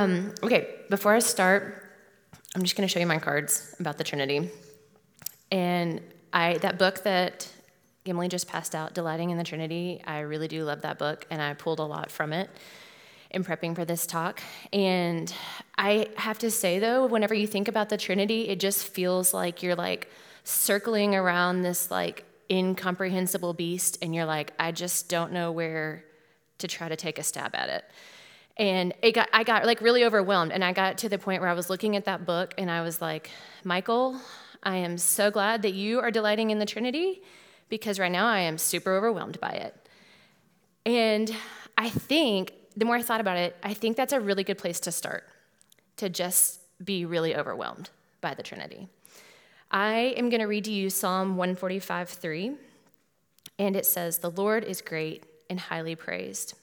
Um, okay, before I start, I'm just going to show you my cards about the Trinity. And I that book that Gimli just passed out, Delighting in the Trinity, I really do love that book, and I pulled a lot from it in prepping for this talk. And I have to say, though, whenever you think about the Trinity, it just feels like you're like circling around this like incomprehensible beast, and you're like, I just don't know where to try to take a stab at it. And it got, I got like really overwhelmed, and I got to the point where I was looking at that book, and I was like, Michael, I am so glad that you are delighting in the Trinity because right now I am super overwhelmed by it. And I think the more I thought about it, I think that's a really good place to start, to just be really overwhelmed by the Trinity. I am going to read to you Psalm 145 3, and it says, The Lord is great and highly praised,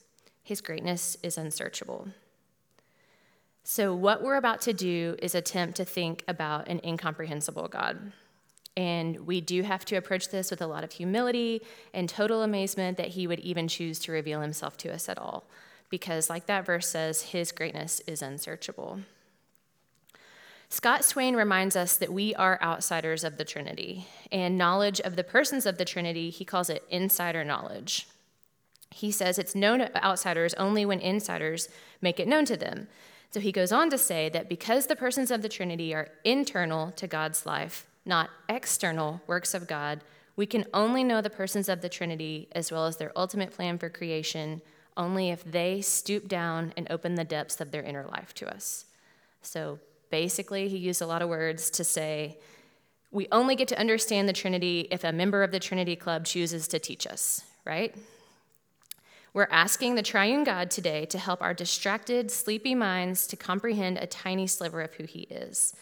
his greatness is unsearchable. So, what we're about to do is attempt to think about an incomprehensible God. And we do have to approach this with a lot of humility and total amazement that he would even choose to reveal himself to us at all because, like that verse says, his greatness is unsearchable. Scott Swain reminds us that we are outsiders of the Trinity, and knowledge of the persons of the Trinity, he calls it insider knowledge. He says it's known to outsiders only when insiders make it known to them. So he goes on to say that because the persons of the Trinity are internal to God's life, not external works of God, we can only know the persons of the Trinity as well as their ultimate plan for creation only if they stoop down and open the depths of their inner life to us. So basically, he used a lot of words to say, we only get to understand the Trinity if a member of the Trinity Club chooses to teach us, right? We're asking the triune God today to help our distracted, sleepy minds to comprehend a tiny sliver of who he is.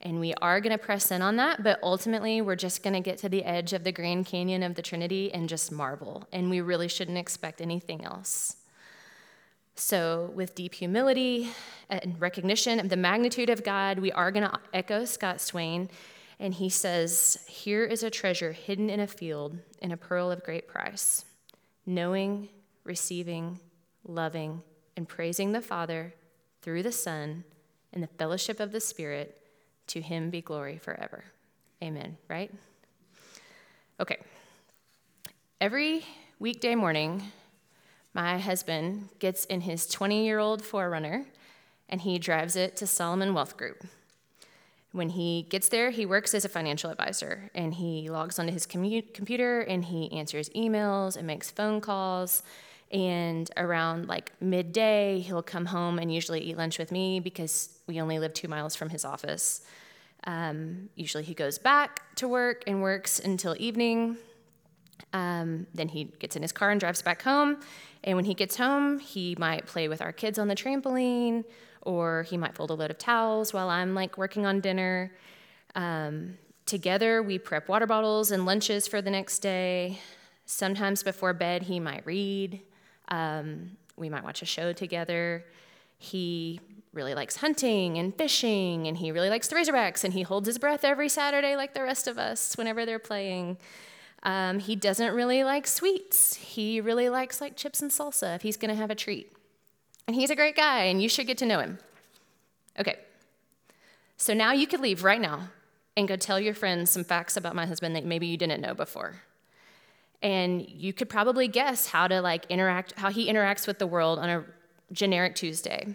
And we are going to press in on that, but ultimately, we're just going to get to the edge of the Grand Canyon of the Trinity and just marvel. And we really shouldn't expect anything else. So, with deep humility and recognition of the magnitude of God, we are going to echo Scott Swain. And he says, Here is a treasure hidden in a field, in a pearl of great price. Knowing, receiving, loving, and praising the Father through the Son in the fellowship of the Spirit to him be glory forever. Amen, right? Okay. Every weekday morning, my husband gets in his 20 year old 4Runner and he drives it to Solomon Wealth Group. When he gets there, he works as a financial advisor and he logs onto his commu- computer and he answers emails and makes phone calls. And around like midday, he'll come home and usually eat lunch with me because we only live two miles from his office. Um, usually he goes back to work and works until evening. Um, then he gets in his car and drives back home. And when he gets home, he might play with our kids on the trampoline, or he might fold a load of towels while I'm like working on dinner. Um, together, we prep water bottles and lunches for the next day. Sometimes before bed, he might read. Um, we might watch a show together. He really likes hunting and fishing, and he really likes the Razorbacks, and he holds his breath every Saturday like the rest of us whenever they're playing. Um, he doesn't really like sweets. He really likes like chips and salsa if he's going to have a treat. And he's a great guy, and you should get to know him. Okay. So now you could leave right now and go tell your friends some facts about my husband that maybe you didn't know before. And you could probably guess how to like interact, how he interacts with the world on a generic Tuesday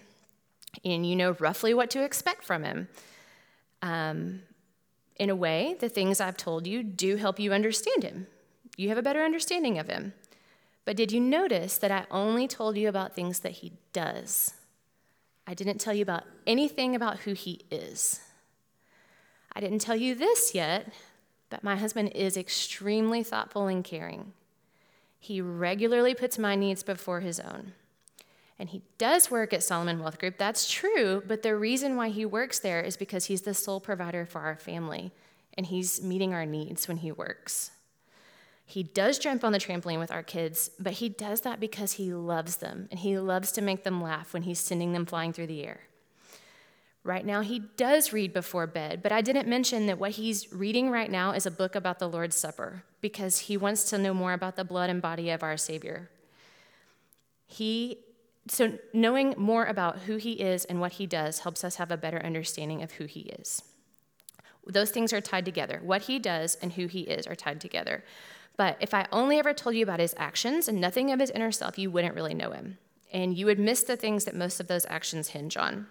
and you know roughly what to expect from him. Um, in a way, the things I've told you do help you understand him. You have a better understanding of him. But did you notice that I only told you about things that he does? I didn't tell you about anything about who he is. I didn't tell you this yet, but my husband is extremely thoughtful and caring. He regularly puts my needs before his own. And he does work at Solomon Wealth Group, that's true, but the reason why he works there is because he's the sole provider for our family, and he's meeting our needs when he works. He does jump on the trampoline with our kids, but he does that because he loves them, and he loves to make them laugh when he's sending them flying through the air. Right now, he does read before bed, but I didn't mention that what he's reading right now is a book about the Lord's Supper because he wants to know more about the blood and body of our Savior. He so, knowing more about who he is and what he does helps us have a better understanding of who he is. Those things are tied together. What he does and who he is are tied together. But if I only ever told you about his actions and nothing of his inner self, you wouldn't really know him. And you would miss the things that most of those actions hinge on.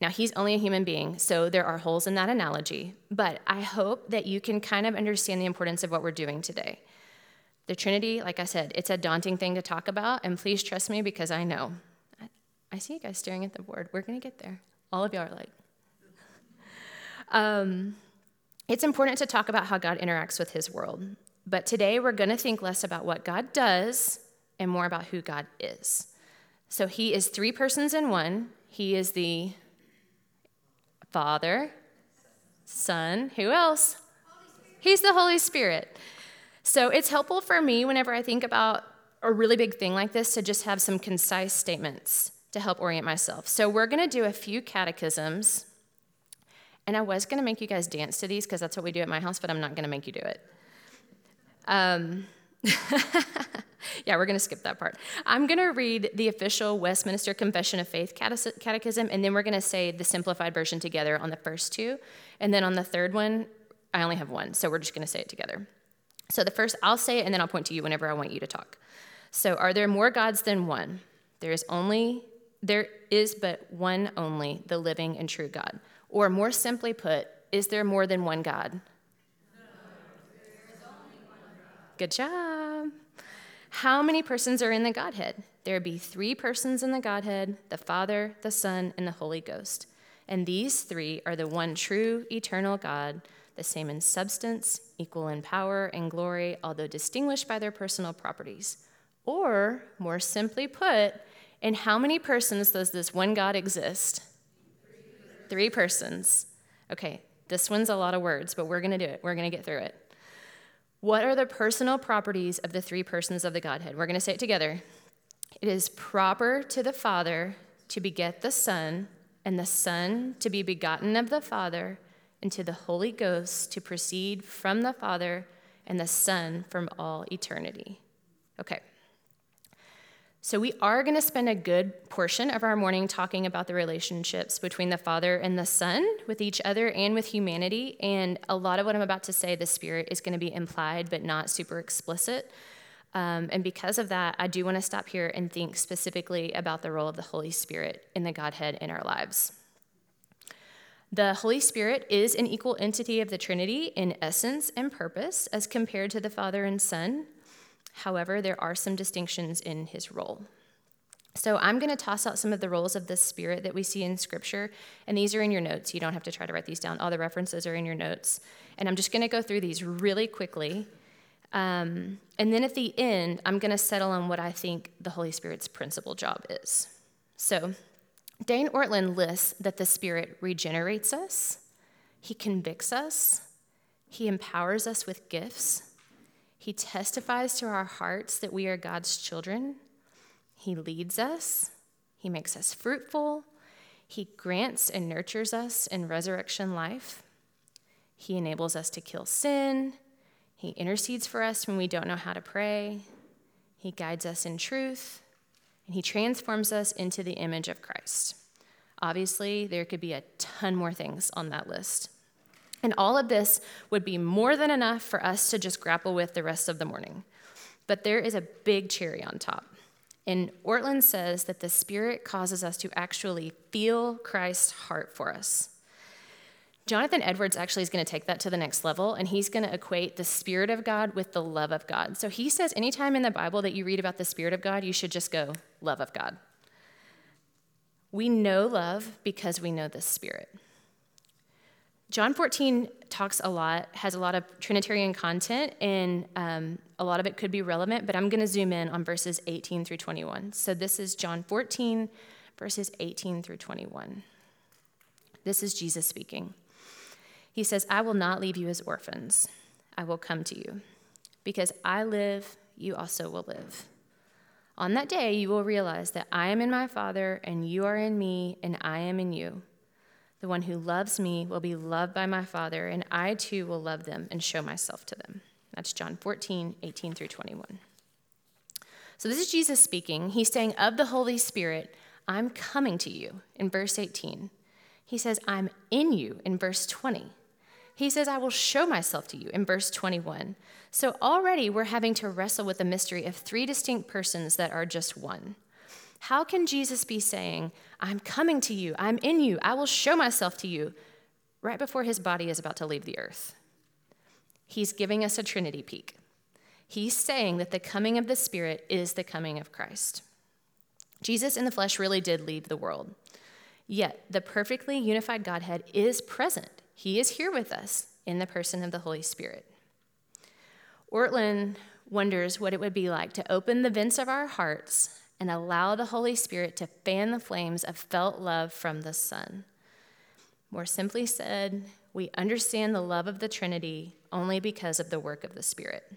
Now, he's only a human being, so there are holes in that analogy, but I hope that you can kind of understand the importance of what we're doing today. The Trinity, like I said, it's a daunting thing to talk about, and please trust me because I know. I, see you guys staring at the board. We're going to get there. All of y'all are like, um, it's important to talk about how God interacts with his world. But today we're going to think less about what God does and more about who God is. So he is three persons in one. He is the Father, Son, who else? He's the Holy Spirit. So it's helpful for me whenever I think about a really big thing like this to just have some concise statements to help orient myself. So we're going to do a few catechisms. And I was going to make you guys dance to these because that's what we do at my house, but I'm not going to make you do it. Um, yeah, we're going to skip that part. I'm going to read the official Westminster Confession of Faith catechism, and then we're going to say the simplified version together on the first two. And then on the third one, I only have one, so we're just going to say it together. So the first, I'll say it and then I'll point to you whenever I want you to talk. So, are there more gods than one? There is only, there is but one only, the living and true God. Or more simply put, is there more than one God? No, one God. Good job. How many persons are in the Godhead? There be three persons in the Godhead the Father, the Son, and the Holy Ghost. And these three are the one true, eternal God the same in substance, equal in power and glory, although distinguished by their personal properties. Or, more simply put, in how many persons does this one God exist? Three persons. Okay, this one's a lot of words, but we're to do it. We're to get through it. What are the personal properties of the three persons of the Godhead? We're going to say it together. It is proper to the Father to beget the Son, and the Son to be begotten of the Father, and to the Holy Ghost to proceed from the Father and the Son from all eternity. Okay. So, we are going to spend a good portion of our morning talking about the relationships between the Father and the Son with each other and with humanity. And a lot of what I'm about to say, the Spirit, is going to be implied but not super explicit. Um, and because of that, I do want to stop here and think specifically about the role of the Holy Spirit in the Godhead in our lives. The Holy Spirit is an equal entity of the Trinity in essence and purpose as compared to the Father and Son. However, there are some distinctions in his role. So I'm going to toss out some of the roles of the Spirit that we see in Scripture, and these are in your notes. You don't have to try to write these down. All the references are in your notes. And I'm just going to go through these really quickly. Um, and then at the end, I'm going to settle on what I think the Holy Spirit's principal job is. So Dane Ortlund lists that the Spirit regenerates us, He convicts us, He empowers us with gifts, He testifies to our hearts that we are God's children, He leads us, He makes us fruitful, He grants and nurtures us in resurrection life, He enables us to kill sin, He intercedes for us when we don't know how to pray, He guides us in truth. And he transforms us into the image of Christ. Obviously, there could be a ton more things on that list. And all of this would be more than enough for us to just grapple with the rest of the morning. But there is a big cherry on top. And Ortlund says that the Spirit causes us to actually feel Christ's heart for us. Jonathan Edwards actually is going to take that to the next level, and he's going to equate the Spirit of God with the love of God. So he says anytime in the Bible that you read about the Spirit of God, you should just go, love of God. We know love because we know the Spirit. John 14 talks a lot, has a lot of Trinitarian content, and um, a lot of it could be relevant, but I'm going to zoom in on verses 18 through 21. So this is John 14, verses 18 through 21. This is Jesus speaking. He says, I will not leave you as orphans. I will come to you. Because I live, you also will live. On that day, you will realize that I am in my Father, and you are in me, and I am in you. The one who loves me will be loved by my Father, and I too will love them and show myself to them. That's John 14, 18 through 21. So this is Jesus speaking. He's saying, Of the Holy Spirit, I'm coming to you in verse 18. He says, I'm in you in verse 20. He says, I will show myself to you in verse 21. So already we're having to wrestle with the mystery of three distinct persons that are just one. How can Jesus be saying, I'm coming to you, I'm in you, I will show myself to you, right before his body is about to leave the earth? He's giving us a Trinity peek. He's saying that the coming of the Spirit is the coming of Christ. Jesus in the flesh really did leave the world. Yet the perfectly unified Godhead is present. He is here with us in the person of the Holy Spirit. Ortlund wonders what it would be like to open the vents of our hearts and allow the Holy Spirit to fan the flames of felt love from the Son. More simply said, we understand the love of the Trinity only because of the work of the Spirit.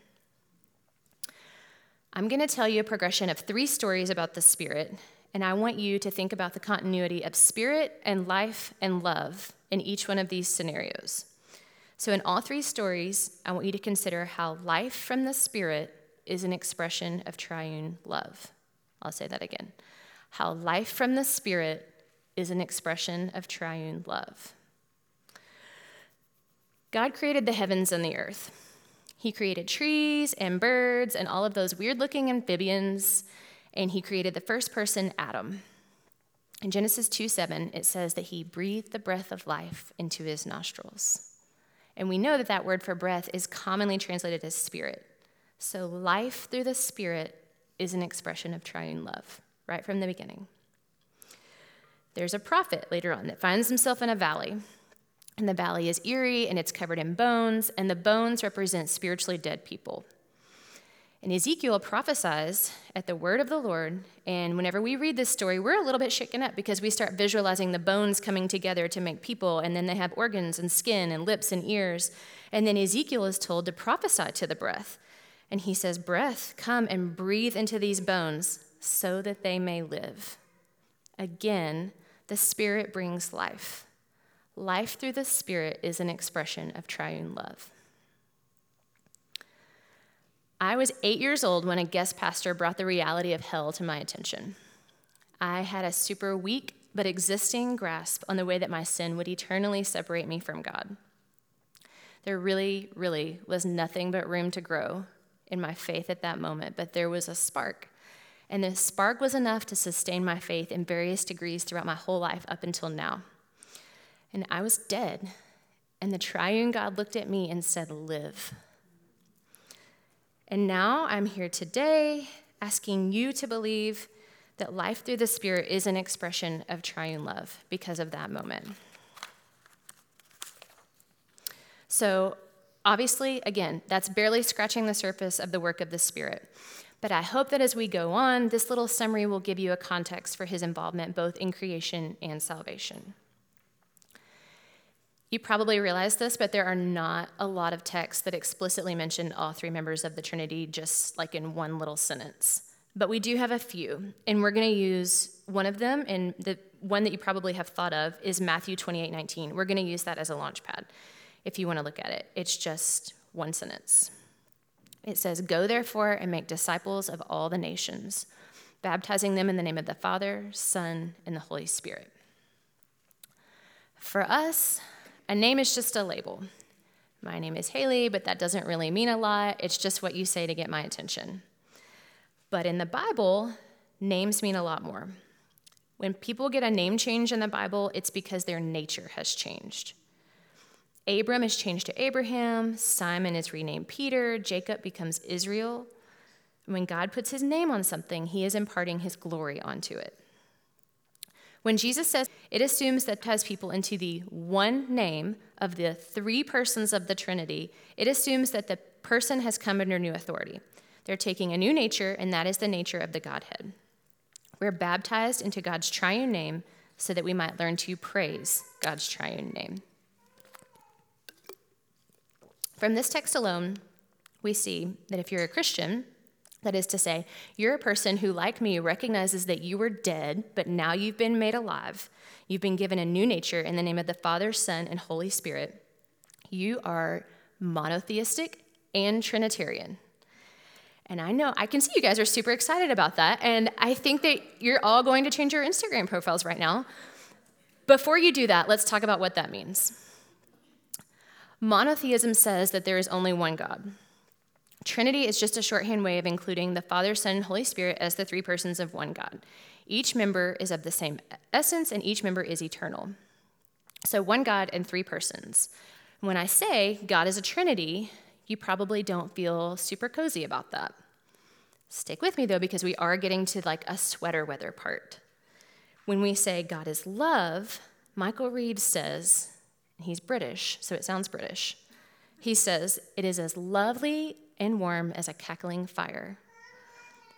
I'm going to tell you a progression of three stories about the Spirit, and I want you to think about the continuity of spirit and life and love in each one of these scenarios. So, in all three stories, I want you to consider how life from the Spirit is an expression of triune love. I'll say that again. How life from the Spirit is an expression of triune love. God created the heavens and the earth. He created trees and birds and all of those weird looking amphibians, and he created the first person, Adam. In Genesis 2 7, it says that he breathed the breath of life into his nostrils. And we know that that word for breath is commonly translated as spirit. So life through the spirit is an expression of triune love, right from the beginning. There's a prophet later on that finds himself in a valley. And the valley is eerie and it's covered in bones, and the bones represent spiritually dead people. And Ezekiel prophesies at the word of the Lord. And whenever we read this story, we're a little bit shaken up because we start visualizing the bones coming together to make people, and then they have organs and skin and lips and ears. And then Ezekiel is told to prophesy to the breath. And he says, Breath, come and breathe into these bones so that they may live. Again, the Spirit brings life. Life through the Spirit is an expression of triune love. I was eight years old when a guest pastor brought the reality of hell to my attention. I had a super weak but existing grasp on the way that my sin would eternally separate me from God. There really, really was nothing but room to grow in my faith at that moment, but there was a spark. And the spark was enough to sustain my faith in various degrees throughout my whole life up until now. And I was dead. And the triune God looked at me and said, Live. And now I'm here today asking you to believe that life through the Spirit is an expression of triune love because of that moment. So Obviously, again, that's barely scratching the surface of the work of the Spirit. But I hope that as we go on, this little summary will give you a context for his involvement both in creation and salvation. You probably realize this, but there are not a lot of texts that explicitly mention all three members of the Trinity just like in one little sentence. But we do have a few, and we're going to use one of them, and the one that you probably have thought of is Matthew 28 19. We're going to use that as a launch pad if you want to look at it. It's just one sentence. It says, Go therefore and make disciples of all the nations, baptizing them in the name of the Father, Son, and the Holy Spirit. For us, a name is just a label. My name is Haley, but that doesn't really mean a lot. It's just what you say to get my attention. But in the Bible, names mean a lot more. When people get a name change in the Bible, it's because their nature has changed. Abram is changed to Abraham, Simon is renamed Peter, Jacob becomes Israel. When God puts his name on something, he is imparting his glory onto it. When Jesus says it assumes that ties people into the one name of the three persons of the Trinity, it assumes that the person has come under new authority. They're taking a new nature, and that is the nature of the Godhead. We're baptized into God's triune name so that we might learn to praise God's triune name. From this text alone, we see that if you're a Christian, that is to say, you're a person who, like me, recognizes that you were dead, but now you've been made alive. You've been given a new nature in the name of the Father, Son, and Holy Spirit. You are monotheistic and Trinitarian. And I know, I can see you guys are super excited about that. And I think that you're all going to change your Instagram profiles right now. Before you do that, let's talk about what that means. Monotheism says that there is only one God. Trinity is just a shorthand way of including the Father, Son, and Holy Spirit as the three persons of one God. Each member is of the same essence, and each member is eternal. So, one God and three persons. When I say God is a Trinity, you probably don't feel super cozy about that. Stick with me though, because we are getting to like a sweater weather part. When we say God is love, Michael Reeves says, he's British, so it sounds British. He says, it is as lovely and warm as a cackling fire.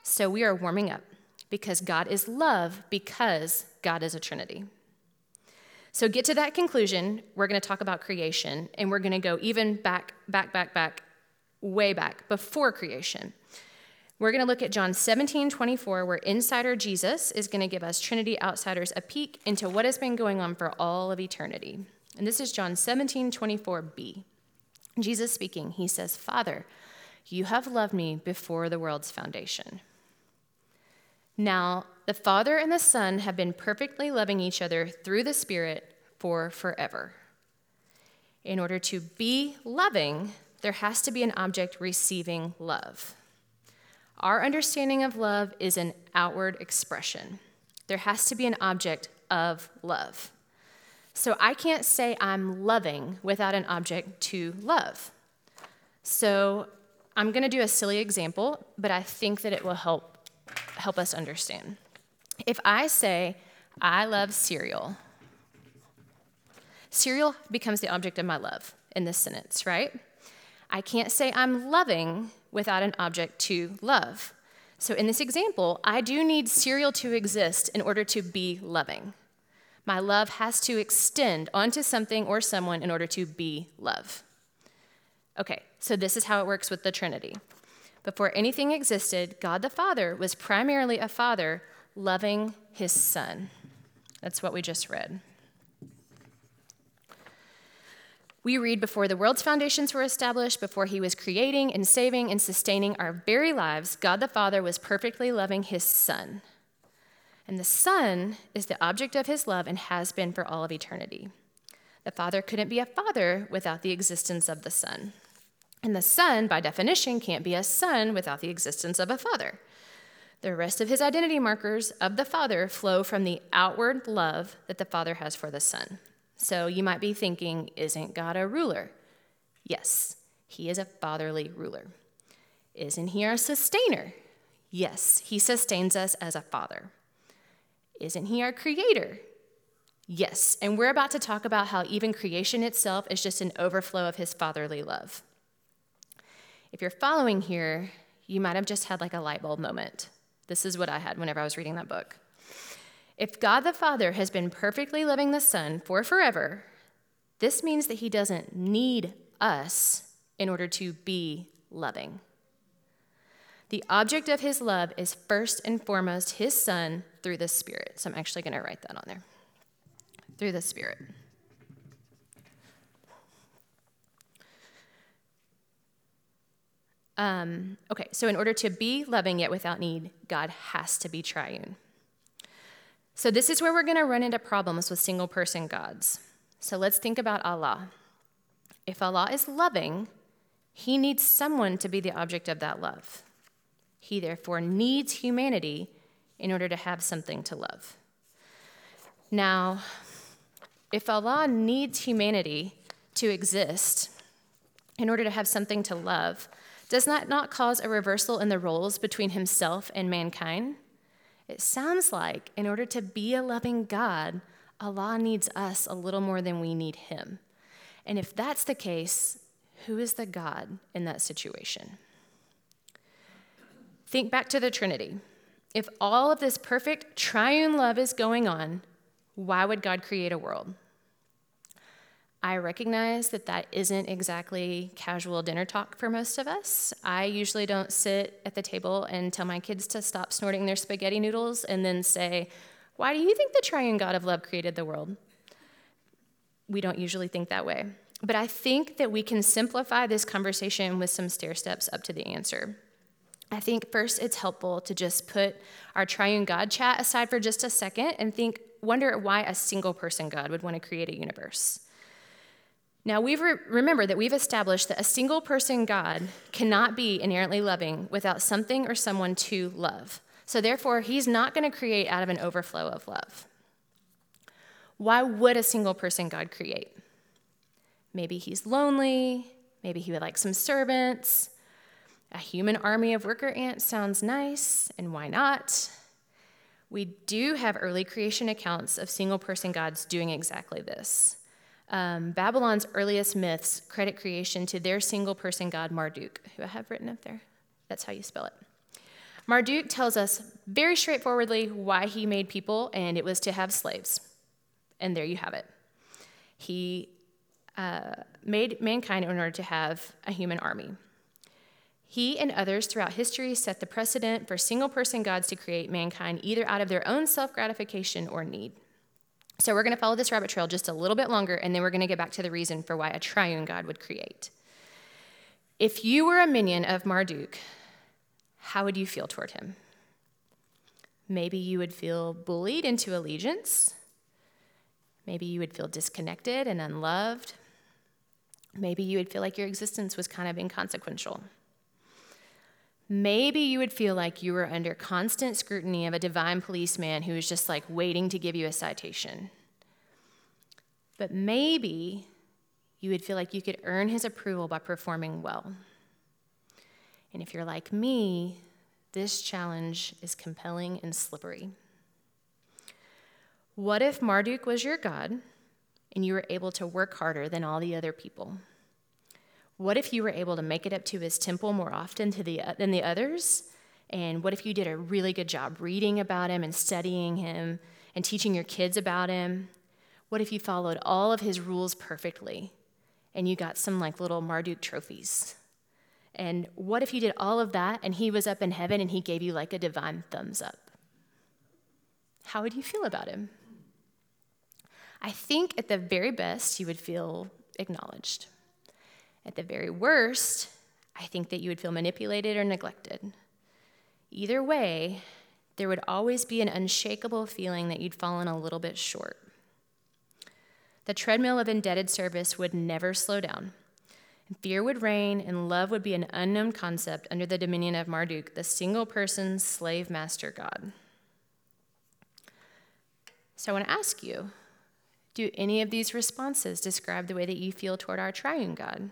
So we are warming up because God is love because God is a Trinity. So get to that conclusion, we're going to talk about creation and we're going to go even back back back back way back before creation. We're going to look at John 17, 24, where insider Jesus is going to give us Trinity outsiders a peek into what has been going on for all of eternity. And this is John 17, 24b. Jesus speaking, he says, Father, you have loved me before the world's foundation. Now, the Father and the Son have been perfectly loving each other through the Spirit for forever. In order to be loving, there has to be an object receiving love. Our understanding of love is an outward expression. There has to be an object of love. So I can't say I'm loving without an object to love. So I'm going to do a silly example, but I think that it will help help us understand. If I say I love cereal, cereal becomes the object of my love in this sentence, right? I can't say I'm loving without an object to love. So in this example, I do need cereal to exist in order to be loving. My love has to extend onto something or someone in order to be love. Okay, so this is how it works with the Trinity. Before anything existed, God the Father was primarily a father loving his son. That's what we just read. We read before the world's foundations were established, before he was creating and saving and sustaining our very lives, God the Father was perfectly loving his Son. And the Son is the object of his love and has been for all of eternity. The Father couldn't be a father without the existence of the Son. And the Son, by definition, can't be a son without the existence of a father. The rest of his identity markers of the Father flow from the outward love that the Father has for the Son. So you might be thinking, isn't God a ruler? Yes, he is a fatherly ruler. Isn't he our sustainer? Yes, he sustains us as a father. Isn't he our creator? Yes, and we're about to talk about how even creation itself is just an overflow of his fatherly love. If you're following here, you might have just had like a light bulb moment. This is what I had whenever I was reading that book. If God the Father has been perfectly loving the Son for forever, this means that he doesn't need us in order to be loving. The object of his love is first and foremost his Son through the Spirit. So I'm actually going to write that on there. Through the Spirit. Um, okay, so in order to be loving yet without need, God has to be triune. So, this is where we're going to run into problems with single person gods. So, let's think about Allah. If Allah is loving, he needs someone to be the object of that love. He therefore needs humanity in order to have something to love. Now, if Allah needs humanity to exist in order to have something to love, does that not cause a reversal in the roles between himself and mankind? It sounds like in order to be a loving God, Allah needs us a little more than we need Him. And if that's the case, who is the God in that situation? Think back to the Trinity. If all of this perfect triune love is going on, why would God create a world? I recognize that that isn't exactly casual dinner talk for most of us. I usually don't sit at the table and tell my kids to stop snorting their spaghetti noodles and then say, Why do you think the triune God of love created the world? We don't usually think that way. But I think that we can simplify this conversation with some stair steps up to the answer. I think first it's helpful to just put our triune God chat aside for just a second and think, wonder why a single person God would want to create a universe. Now, we've re- remember that we've established that a single person God cannot be inherently loving without something or someone to love. So, therefore, he's not going to create out of an overflow of love. Why would a single person God create? Maybe he's lonely. Maybe he would like some servants. A human army of worker ants sounds nice, and why not? We do have early creation accounts of single person gods doing exactly this. Um, Babylon's earliest myths credit creation to their single person god Marduk, who I have written up there. That's how you spell it. Marduk tells us very straightforwardly why he made people, and it was to have slaves. And there you have it. He uh, made mankind in order to have a human army. He and others throughout history set the precedent for single person gods to create mankind either out of their own self gratification or need. So we're going to follow this rabbit trail just a little bit longer, and then we're going to get back to the reason for why a triune God would create. If you were a minion of Marduk, how would you feel toward him? Maybe you would feel bullied into allegiance. Maybe you would feel disconnected and unloved. Maybe you would feel like your existence was kind of inconsequential. Maybe you would feel like you were under constant scrutiny of a divine policeman who was just like waiting to give you a citation. But maybe you would feel like you could earn his approval by performing well. And if you're like me, this challenge is compelling and slippery. What if Marduk was your God and you were able to work harder than all the other people? What if you were able to make it up to his temple more often the, than the others? And what if you did a really good job reading about him and studying him and teaching your kids about him? What if you followed all of his rules perfectly and you got some like little Marduk trophies? And what if you did all of that and he was up in heaven and he gave you like a divine thumbs up? How would you feel about him? I think at the very best, you would feel acknowledged. At the very worst, I think that you would feel manipulated or neglected. Either way, there would always be an unshakable feeling that you'd fallen a little bit short. The treadmill of indebted service would never slow down. Fear would reign, and love would be an unknown concept under the dominion of Marduk, the single person slave master god. So I want to ask you do any of these responses describe the way that you feel toward our triune God?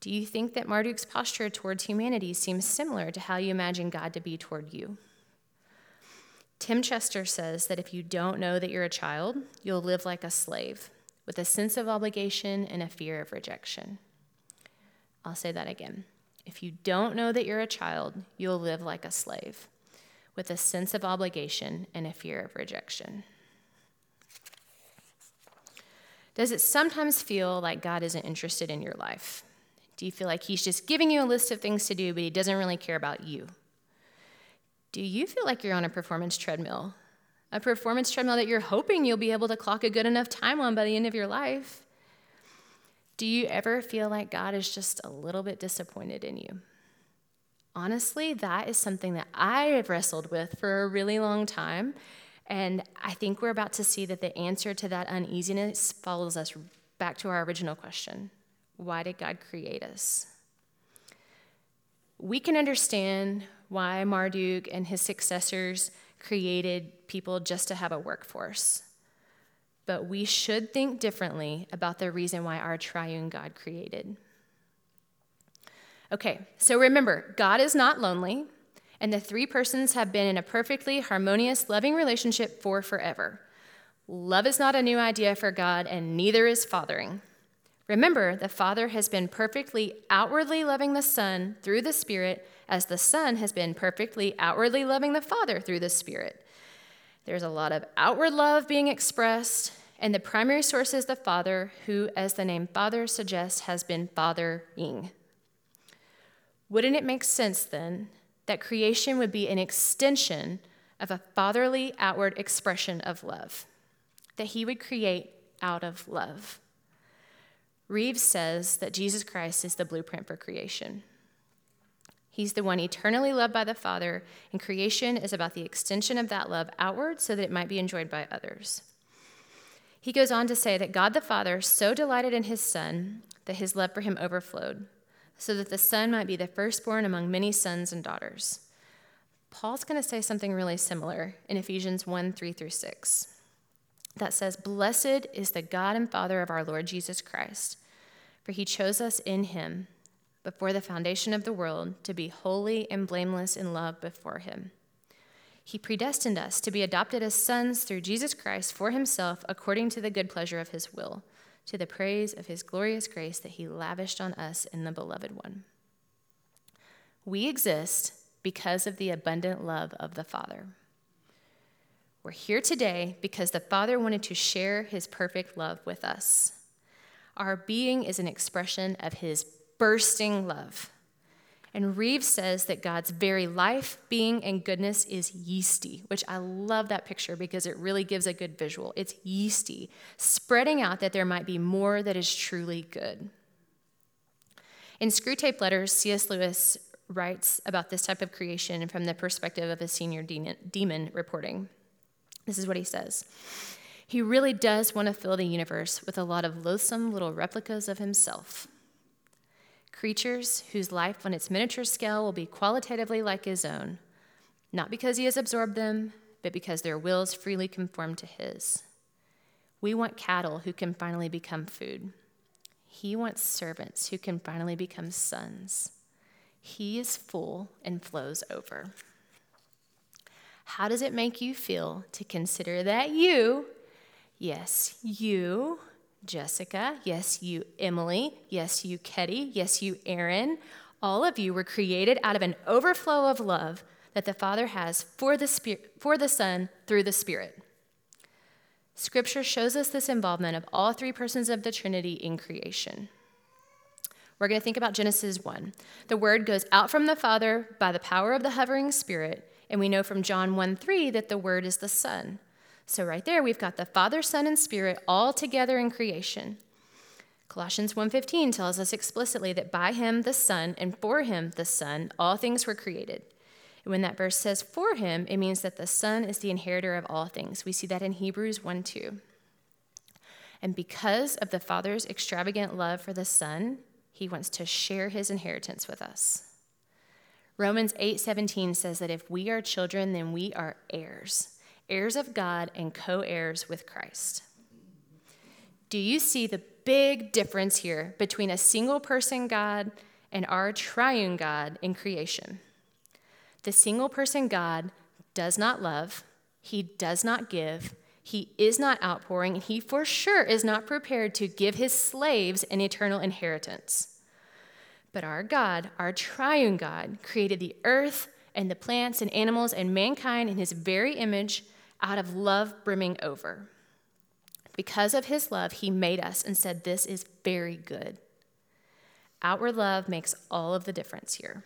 Do you think that Marduk's posture towards humanity seems similar to how you imagine God to be toward you? Tim Chester says that if you don't know that you're a child, you'll live like a slave, with a sense of obligation and a fear of rejection. I'll say that again. If you don't know that you're a child, you'll live like a slave, with a sense of obligation and a fear of rejection. Does it sometimes feel like God isn't interested in your life? Do you feel like He's just giving you a list of things to do, but He doesn't really care about you? Do you feel like you're on a performance treadmill? A performance treadmill that you're hoping you'll be able to clock a good enough time on by the end of your life? Do you ever feel like God is just a little bit disappointed in you? Honestly, that is something that I have wrestled with for a really long time. And I think we're about to see that the answer to that uneasiness follows us back to our original question why did God create us? We can understand why Marduk and his successors created people just to have a workforce. But we should think differently about the reason why our triune God created. Okay, so remember, God is not lonely, and the three persons have been in a perfectly harmonious, loving relationship for forever. Love is not a new idea for God, and neither is fathering. Remember, the Father has been perfectly outwardly loving the Son through the Spirit, as the Son has been perfectly outwardly loving the Father through the Spirit. There's a lot of outward love being expressed, and the primary source is the Father, who, as the name Father suggests, has been fathering. Wouldn't it make sense then that creation would be an extension of a fatherly outward expression of love? That He would create out of love. Reeves says that Jesus Christ is the blueprint for creation. He's the one eternally loved by the Father, and creation is about the extension of that love outward so that it might be enjoyed by others. He goes on to say that God the Father so delighted in his Son that his love for him overflowed, so that the Son might be the firstborn among many sons and daughters. Paul's going to say something really similar in Ephesians 1 3 through 6 that says, Blessed is the God and Father of our Lord Jesus Christ, for he chose us in him before the foundation of the world to be holy and blameless in love before him. He predestined us to be adopted as sons through Jesus Christ for himself according to the good pleasure of his will, to the praise of his glorious grace that he lavished on us in the beloved one. We exist because of the abundant love of the Father. We're here today because the Father wanted to share his perfect love with us. Our being is an expression of his bursting love. And Reeves says that God's very life, being, and goodness is yeasty, which I love that picture because it really gives a good visual. It's yeasty, spreading out that there might be more that is truly good. In Screwtape Letters, C.S. Lewis writes about this type of creation from the perspective of a senior demon reporting. This is what he says. He really does want to fill the universe with a lot of loathsome little replicas of himself creatures whose life on its miniature scale will be qualitatively like his own, not because he has absorbed them, but because their wills freely conform to his. We want cattle who can finally become food. He wants servants who can finally become sons. He is full and flows over. How does it make you feel to consider that you, yes, you, Jessica. Yes, you, Emily. Yes, you, Ketty. Yes, you, Aaron. All of you were created out of an overflow of love that the Father has for the, Spirit, for the Son through the Spirit. Scripture shows us this involvement of all three persons of the Trinity in creation. We're going to think about Genesis 1. The word goes out from the Father by the power of the hovering Spirit, and we know from John 1 3 that the word is the Son. So, right there, we've got the Father, Son, and Spirit all together in creation. Colossians 1:15 tells us explicitly that by him the Son and for him the Son all things were created. And when that verse says for him, it means that the Son is the inheritor of all things. We see that in Hebrews 1:2. And because of the Father's extravagant love for the Son, he wants to share his inheritance with us. Romans 8:17 says that if we are children, then we are heirs heirs of God and co heirs with Christ. Do you see the big difference here between a single person God and our triune God in creation? The single person God does not love, he does not give, he is not outpouring, and he for sure is not prepared to give his slaves an eternal inheritance. But our God, our triune God, created the earth and the plants and animals and mankind in his very image out of love brimming over. Because of his love, he made us and said, This is very good. Outward love makes all of the difference here.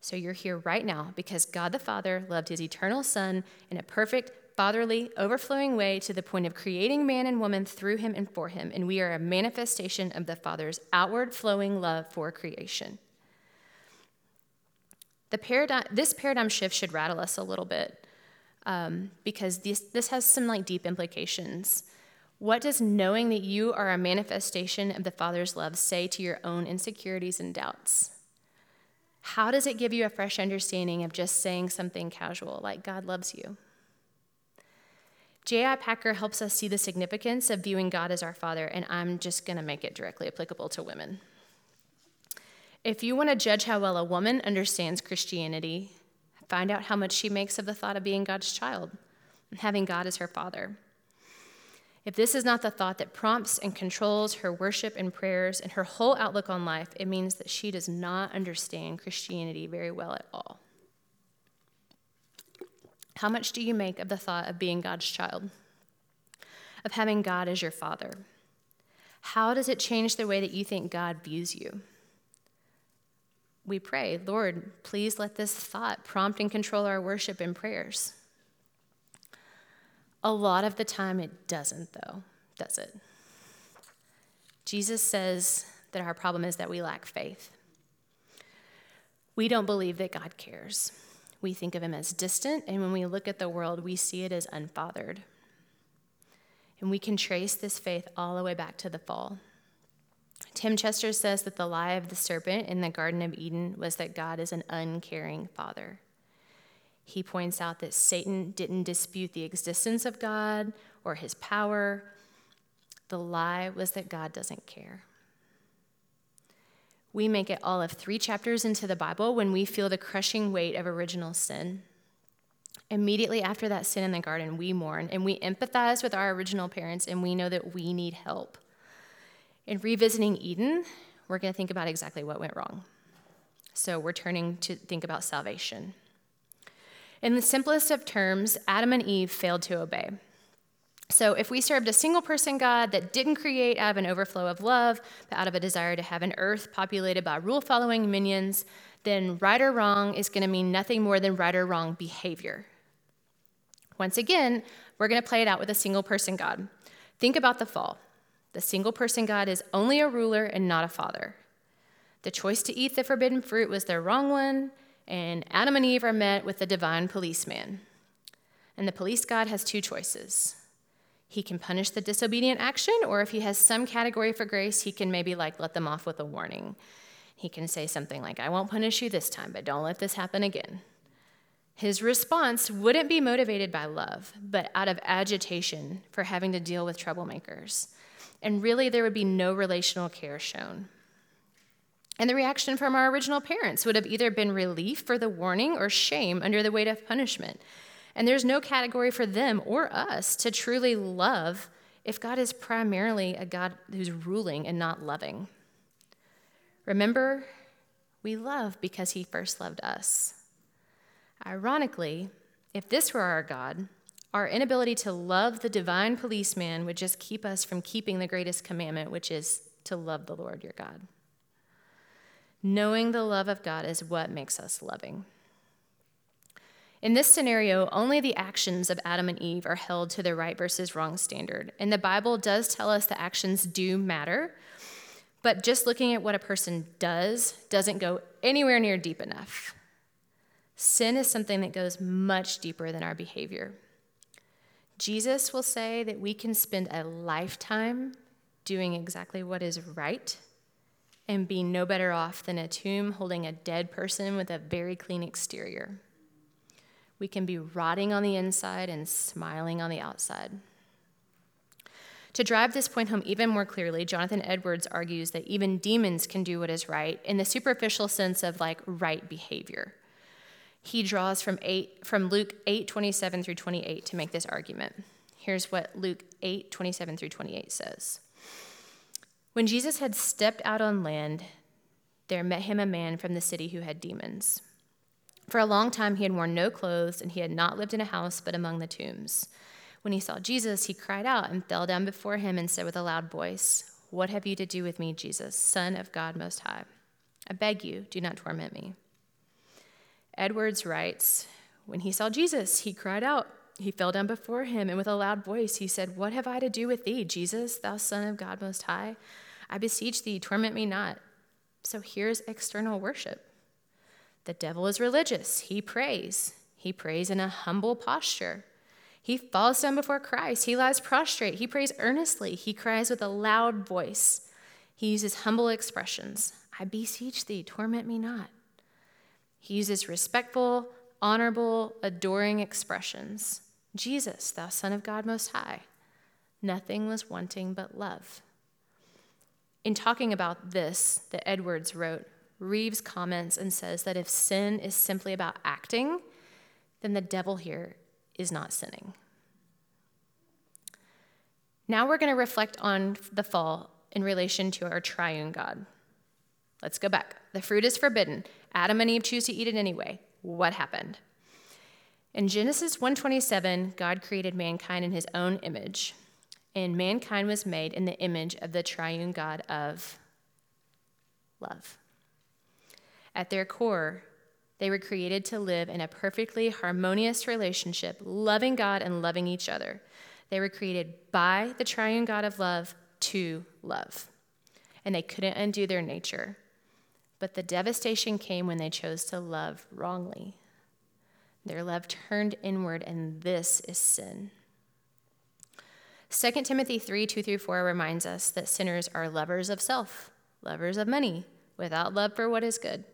So you're here right now because God the Father loved his eternal Son in a perfect, fatherly, overflowing way to the point of creating man and woman through him and for him. And we are a manifestation of the Father's outward flowing love for creation. The paradigm, this paradigm shift should rattle us a little bit um, because this, this has some like deep implications. What does knowing that you are a manifestation of the Father's love say to your own insecurities and doubts? How does it give you a fresh understanding of just saying something casual like God loves you? J.I. Packer helps us see the significance of viewing God as our Father, and I'm just going to make it directly applicable to women. If you want to judge how well a woman understands Christianity, Find out how much she makes of the thought of being God's child and having God as her father. If this is not the thought that prompts and controls her worship and prayers and her whole outlook on life, it means that she does not understand Christianity very well at all. How much do you make of the thought of being God's child, of having God as your father? How does it change the way that you think God views you? we pray, Lord, please let this thought prompt and control our worship and prayers. A lot of the time it doesn't, though, does it? Jesus says that our problem is that we lack faith. We don't believe that God cares. We think of him as distant, and when we look at the world, we see it as unfathered. And we can trace this faith all the way back to the fall. Tim Chester says that the lie of the serpent in the Garden of Eden was that God is an uncaring father. He points out that Satan didn't dispute the existence of God or his power. The lie was that God doesn't care. We make it all of three chapters into the Bible when we feel the crushing weight of original sin. Immediately after that sin in the garden, we mourn and we empathize with our original parents and we know that we need help. In revisiting Eden, we're going to think about exactly what went wrong. So we're turning to think about salvation. In the simplest of terms, Adam and Eve failed to obey. So, if we served a single person God that didn't create out of an overflow of love, but out of a desire to have an earth populated by rule following minions, then right or wrong is going to mean nothing more than right or wrong behavior. Once again, we're going to play it out with a single person God. Think about the fall. The single person God is only a ruler and not a father. The choice to eat the forbidden fruit was their wrong one, and Adam and Eve are met with the divine policeman. And the police God has two choices he can punish the disobedient action, or if he has some category for grace, he can maybe like let them off with a warning. He can say something like, I won't punish you this time, but don't let this happen again. His response wouldn't be motivated by love, but out of agitation for having to deal with troublemakers. And really, there would be no relational care shown. And the reaction from our original parents would have either been relief for the warning or shame under the weight of punishment. And there's no category for them or us to truly love if God is primarily a God who's ruling and not loving. Remember, we love because he first loved us. Ironically, if this were our God, our inability to love the divine policeman would just keep us from keeping the greatest commandment, which is to love the Lord your God. Knowing the love of God is what makes us loving. In this scenario, only the actions of Adam and Eve are held to the right versus wrong standard. And the Bible does tell us the actions do matter, but just looking at what a person does doesn't go anywhere near deep enough. Sin is something that goes much deeper than our behavior. Jesus will say that we can spend a lifetime doing exactly what is right and be no better off than a tomb holding a dead person with a very clean exterior. We can be rotting on the inside and smiling on the outside. To drive this point home even more clearly, Jonathan Edwards argues that even demons can do what is right in the superficial sense of like right behavior. He draws from, eight, from Luke 8 27 through 28 to make this argument. Here's what Luke 8 27 through 28 says When Jesus had stepped out on land, there met him a man from the city who had demons. For a long time, he had worn no clothes, and he had not lived in a house but among the tombs. When he saw Jesus, he cried out and fell down before him and said with a loud voice, What have you to do with me, Jesus, Son of God Most High? I beg you, do not torment me. Edwards writes, When he saw Jesus, he cried out. He fell down before him, and with a loud voice he said, What have I to do with thee, Jesus, thou Son of God Most High? I beseech thee, torment me not. So here's external worship. The devil is religious. He prays. He prays in a humble posture. He falls down before Christ. He lies prostrate. He prays earnestly. He cries with a loud voice. He uses humble expressions I beseech thee, torment me not. He uses respectful, honorable, adoring expressions. Jesus, thou Son of God Most High. Nothing was wanting but love. In talking about this, that Edwards wrote, Reeves comments and says that if sin is simply about acting, then the devil here is not sinning. Now we're going to reflect on the fall in relation to our triune God. Let's go back. The fruit is forbidden. Adam and Eve choose to eat it anyway. What happened? In Genesis 1:27, God created mankind in his own image, and mankind was made in the image of the triune God of love. At their core, they were created to live in a perfectly harmonious relationship, loving God and loving each other. They were created by the triune God of love to love, and they couldn't undo their nature. But the devastation came when they chose to love wrongly. Their love turned inward, and this is sin. 2 Timothy 3 2 through 4 reminds us that sinners are lovers of self, lovers of money, without love for what is good.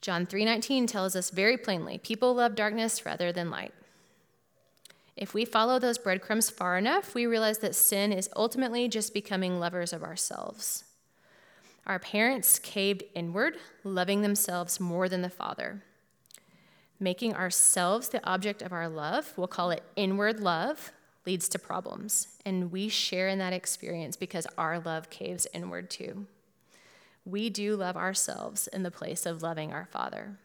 John 3:19 tells us very plainly, people love darkness rather than light. If we follow those breadcrumbs far enough, we realize that sin is ultimately just becoming lovers of ourselves. Our parents caved inward, loving themselves more than the Father. Making ourselves the object of our love, we'll call it inward love, leads to problems. And we share in that experience because our love caves inward too. We do love ourselves in the place of loving our Father.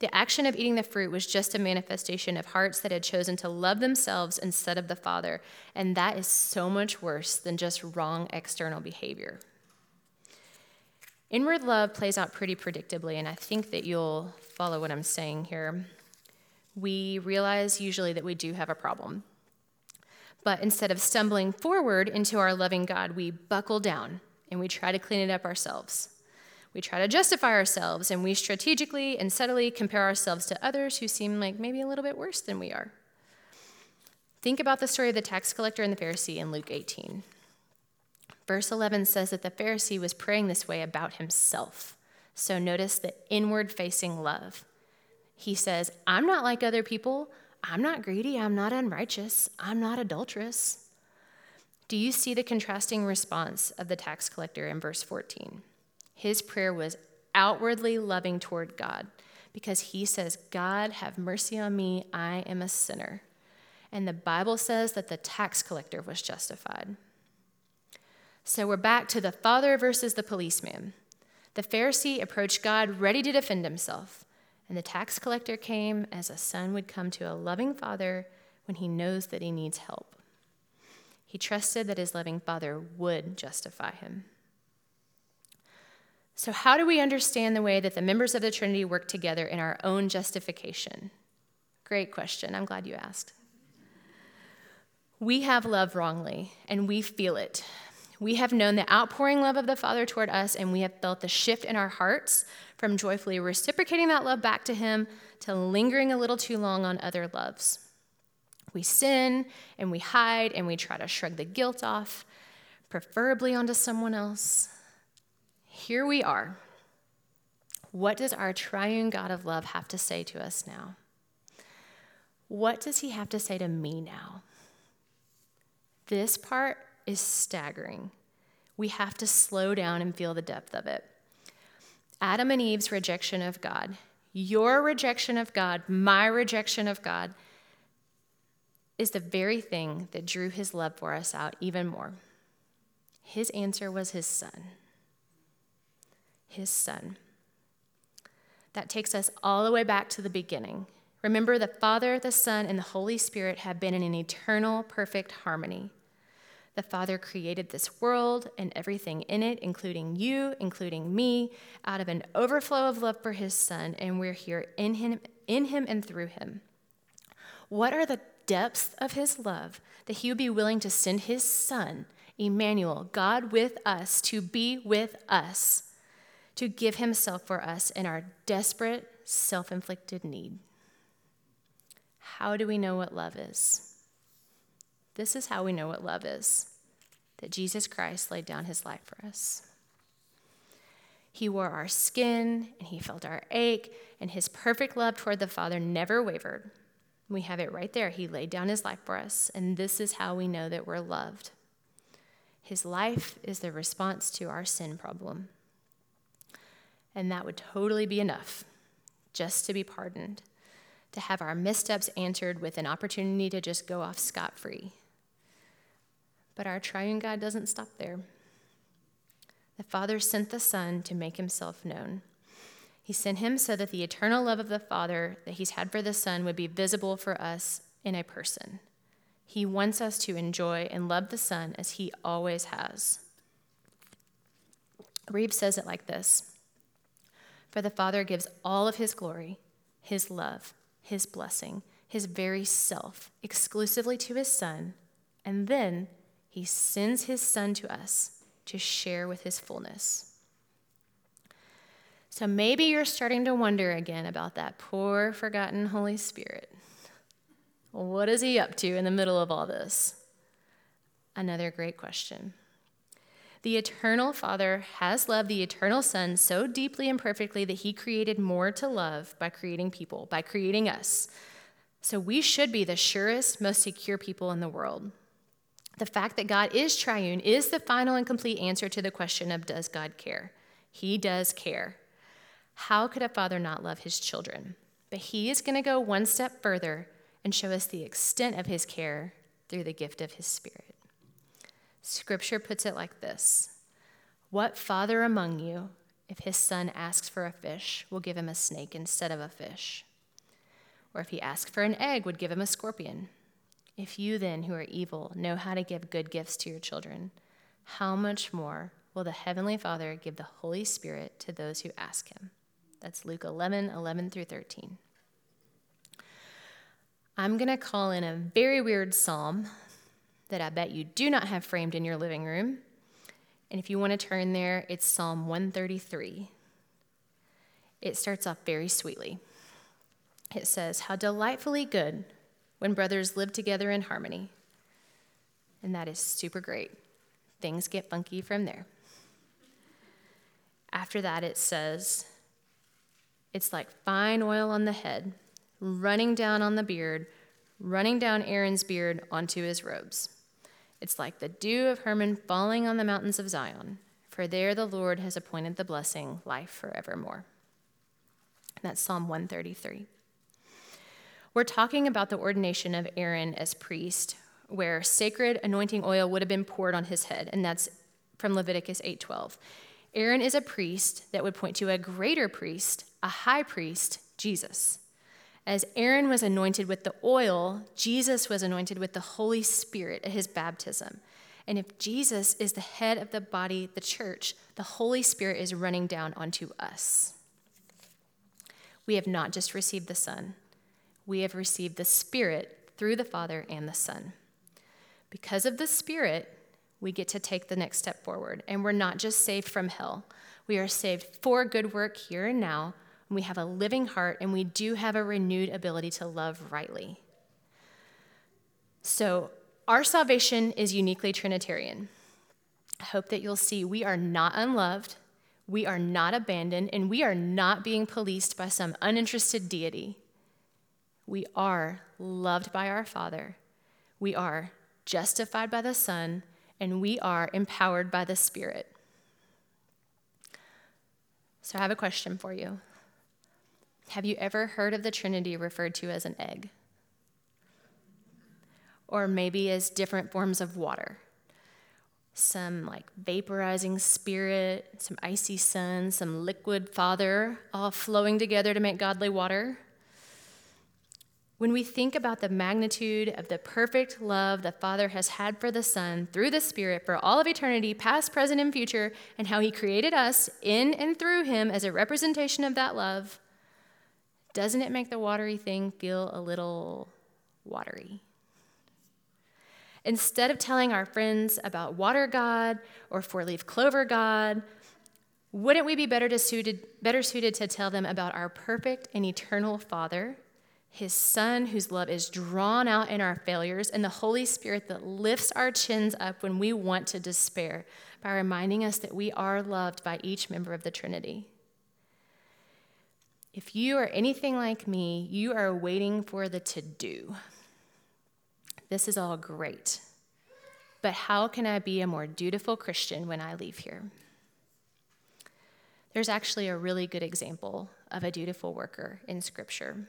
The action of eating the fruit was just a manifestation of hearts that had chosen to love themselves instead of the Father, and that is so much worse than just wrong external behavior. Inward love plays out pretty predictably, and I think that you'll follow what I'm saying here. We realize usually that we do have a problem. But instead of stumbling forward into our loving God, we buckle down and we try to clean it up ourselves. We try to justify ourselves, and we strategically and subtly compare ourselves to others who seem like maybe a little bit worse than we are. Think about the story of the tax collector and the Pharisee in Luke 18. Verse 11 says that the Pharisee was praying this way about himself. So notice the inward facing love. He says, I'm not like other people. I'm not greedy. I'm not unrighteous. I'm not adulterous. Do you see the contrasting response of the tax collector in verse 14? His prayer was outwardly loving toward God because he says, God, have mercy on me. I am a sinner. And the Bible says that the tax collector was justified. So we're back to the father versus the policeman. The Pharisee approached God ready to defend himself, and the tax collector came as a son would come to a loving father when he knows that he needs help. He trusted that his loving father would justify him. So, how do we understand the way that the members of the Trinity work together in our own justification? Great question. I'm glad you asked. We have loved wrongly, and we feel it. We have known the outpouring love of the Father toward us, and we have felt the shift in our hearts from joyfully reciprocating that love back to Him to lingering a little too long on other loves. We sin and we hide and we try to shrug the guilt off, preferably onto someone else. Here we are. What does our triune God of love have to say to us now? What does he have to say to me now? This part is staggering. We have to slow down and feel the depth of it. Adam and Eve's rejection of God, your rejection of God, my rejection of God, is the very thing that drew his love for us out even more. His answer was his son his son. That takes us all the way back to the beginning. Remember, the Father, the Son, and the Holy Spirit have been in an eternal, perfect harmony. The Father created this world and everything in it, including you, including me, out of an overflow of love for his Son, and we're here in him, in him and through him. What are the depths of his love that he would be willing to send his Son, Emmanuel, God with us, to be with us? to give himself for us in our desperate, self inflicted need. How do we know what love is? This is how we know what love is that Jesus Christ laid down his life for us. He wore our skin and he felt our ache, and his perfect love toward the Father never wavered. We have it right there. He laid down his life for us, and this is how we know that we're loved. His life is the response to our sin problem and that would totally be enough just to be pardoned, to have our missteps answered with an opportunity to just go off scot free. But our triune God doesn't stop there. The Father sent the Son to make himself known. He sent him so that the eternal love of the Father that he's had for the Son would be visible for us in a person. He wants us to enjoy and love the Son as he always has. Reeves says it like this for the Father gives all of his glory, his love, his blessing, his very self exclusively to his Son, and then he sends his Son to us to share with his fullness. So maybe you're starting to wonder again about that poor, forgotten Holy Spirit. What is he up to in the middle of all this? Another great question. The eternal Father has loved the eternal Son so deeply and perfectly that he created more to love by creating people, by creating us. So we should be the surest, most secure people in the world. The fact that God is triune is the final and complete answer to the question of does God care? He does care. How could a father not love his children? But he is going to go one step further and show us the extent of his care through the gift of his spirit. Scripture puts it like this What father among you, if his son asks for a fish, will give him a snake instead of a fish? Or if he asks for an egg, would give him a scorpion? If you then, who are evil, know how to give good gifts to your children, how much more will the Heavenly Father give the Holy Spirit to those who ask him? That's Luke 11, 11 through 13. I'm going to call in a very weird psalm that I bet you do not have framed in your living room. And if you want to turn there, it's Psalm 133. It starts off very sweetly. It says, How delightfully good when brothers live together in harmony. And that is super great. Things get funky from there. After that, it says, It's like fine oil on the head, running down on the beard, running down Aaron's beard onto his robes. It's like the dew of Hermon falling on the mountains of Zion, for there the Lord has appointed the blessing, life forevermore. that's Psalm 133. We're talking about the ordination of Aaron as priest, where sacred anointing oil would have been poured on his head, and that's from Leviticus 8:12. Aaron is a priest that would point to a greater priest, a high priest, Jesus. As Aaron was anointed with the oil, Jesus was anointed with the Holy Spirit at his baptism. And if Jesus is the head of the body, the church, the Holy Spirit is running down onto us. We have not just received the Son, we have received the Spirit through the Father and the Son. Because of the Spirit, we get to take the next step forward. And we're not just saved from hell, we are saved for good work here and now. And we have a living heart, and we do have a renewed ability to love rightly. So, our salvation is uniquely Trinitarian. I hope that you'll see we are not unloved, we are not abandoned, and we are not being policed by some uninterested deity. We are loved by our Father. We are justified by the Son, and we are empowered by the Spirit. So, I have a question for you. Have you ever heard of the Trinity referred to as an egg? Or maybe as different forms of water? Some like vaporizing spirit, some icy sun, some liquid father, all flowing together to make godly water? When we think about the magnitude of the perfect love the Father has had for the Son through the Spirit for all of eternity, past, present, and future, and how He created us in and through Him as a representation of that love, doesn't it make the watery thing feel a little watery? Instead of telling our friends about water God or four leaf clover God, wouldn't we be better, suited, better suited to tell them about our perfect and eternal Father his Son, whose love is drawn out in our failures, and the Holy Spirit that lifts our chins up when we want to despair by reminding us that we are loved by each member of the Trinity. If you are anything like me, you are waiting for the to do. This is all great. But how can I be a more dutiful Christian when I leave here? There's actually a really good example of a dutiful worker in Scripture.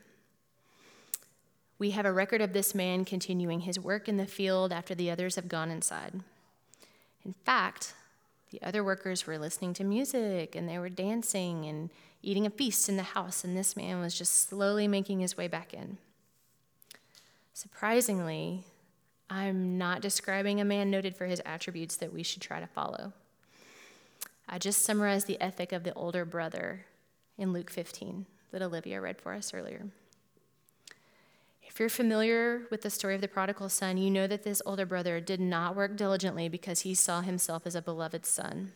We have a record of this man continuing his work in the field after the others have gone inside. In fact, the other workers were listening to music and they were dancing and eating a feast in the house, and this man was just slowly making his way back in. Surprisingly, I'm not describing a man noted for his attributes that we should try to follow. I just summarized the ethic of the older brother in Luke 15 that Olivia read for us earlier. If you're familiar with the story of the prodigal son, you know that this older brother did not work diligently because he saw himself as a beloved son.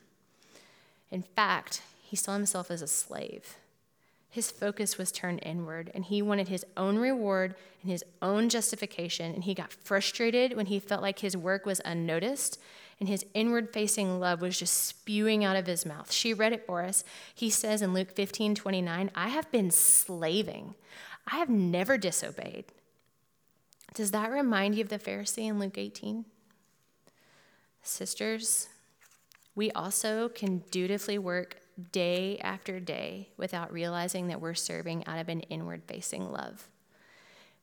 In fact, he saw himself as a slave. His focus was turned inward, and he wanted his own reward and his own justification. And he got frustrated when he felt like his work was unnoticed and his inward facing love was just spewing out of his mouth. She read it for us. He says in Luke 15 29, I have been slaving, I have never disobeyed. Does that remind you of the Pharisee in Luke 18? Sisters, we also can dutifully work day after day without realizing that we're serving out of an inward facing love.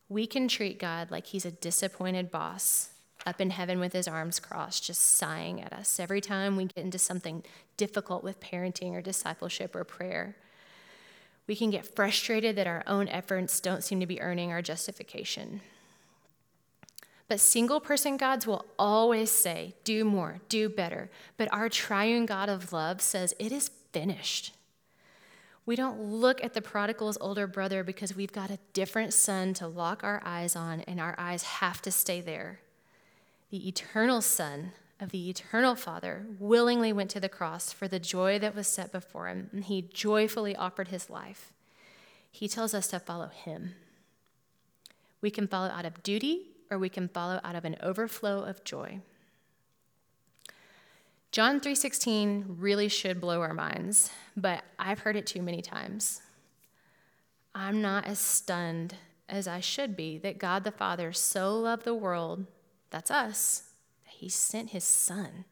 We can treat God like he's a disappointed boss up in heaven with his arms crossed, just sighing at us every time we get into something difficult with parenting or discipleship or prayer. We can get frustrated that our own efforts don't seem to be earning our justification. But single person gods will always say, do more, do better. But our triune God of love says, it is finished. We don't look at the prodigal's older brother because we've got a different son to lock our eyes on, and our eyes have to stay there. The eternal Son of the eternal Father willingly went to the cross for the joy that was set before him, and he joyfully offered his life. He tells us to follow him. We can follow out of duty, or we can follow out of an overflow of joy. John 3:16 really should blow our minds, but I've heard it too many times. I'm not as stunned as I should be that God the Father so loved the world, that's us, that he sent his son.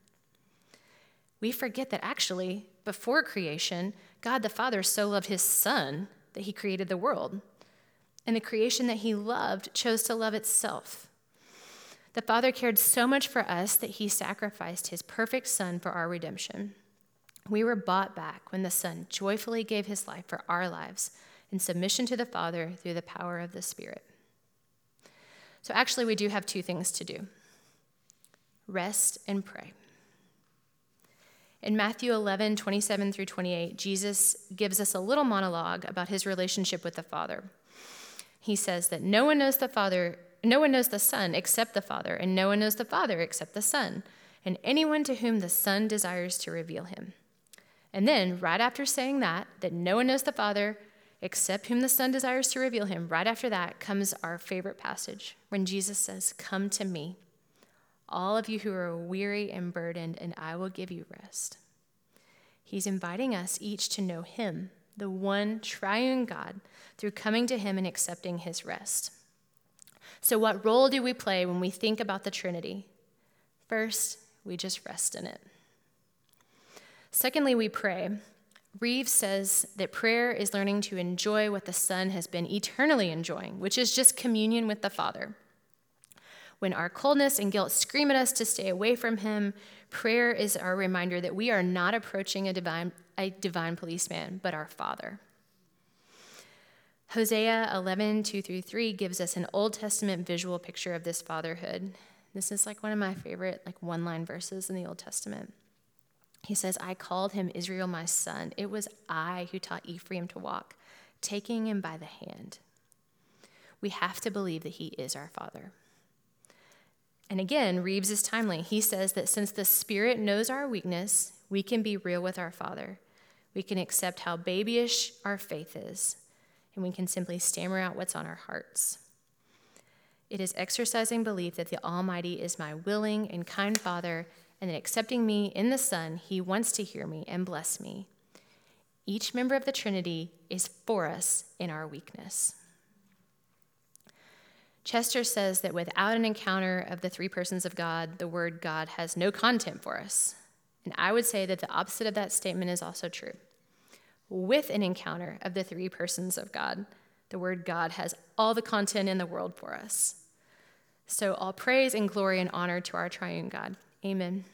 We forget that actually, before creation, God the Father so loved his son that he created the world. And the creation that he loved chose to love itself. The Father cared so much for us that he sacrificed his perfect Son for our redemption. We were bought back when the Son joyfully gave his life for our lives in submission to the Father through the power of the Spirit. So, actually, we do have two things to do rest and pray. In Matthew 11, 27 through 28, Jesus gives us a little monologue about his relationship with the Father. He says that no one knows the Father no one knows the Son except the Father, and no one knows the Father except the Son, and anyone to whom the Son desires to reveal him. And then, right after saying that, that no one knows the Father except whom the Son desires to reveal him, right after that comes our favorite passage when Jesus says, Come to me, all of you who are weary and burdened, and I will give you rest. He's inviting us each to know him, the one triune God, through coming to him and accepting his rest. So, what role do we play when we think about the Trinity? First, we just rest in it. Secondly, we pray. Reeves says that prayer is learning to enjoy what the Son has been eternally enjoying, which is just communion with the Father. When our coldness and guilt scream at us to stay away from Him, prayer is our reminder that we are not approaching a divine, a divine policeman, but our Father. Hosea 11, 2 through 3 gives us an Old Testament visual picture of this fatherhood. This is like one of my favorite like one-line verses in the Old Testament. He says, I called him Israel my son. It was I who taught Ephraim to walk, taking him by the hand. We have to believe that he is our father. And again, Reeves is timely. He says that since the Spirit knows our weakness, we can be real with our Father. We can accept how babyish our faith is and we can simply stammer out what's on our hearts. It is exercising belief that the Almighty is my willing and kind Father, and that accepting me in the Son, He wants to hear me and bless me. Each member of the Trinity is for us in our weakness. Chester says that without an encounter of the three persons of God, the word God has no content for us. And I would say that the opposite of that statement is also true with an encounter of the three persons of God. The word God has all the content in the world for us. So, all praise and glory and honor to our triune God. Amen.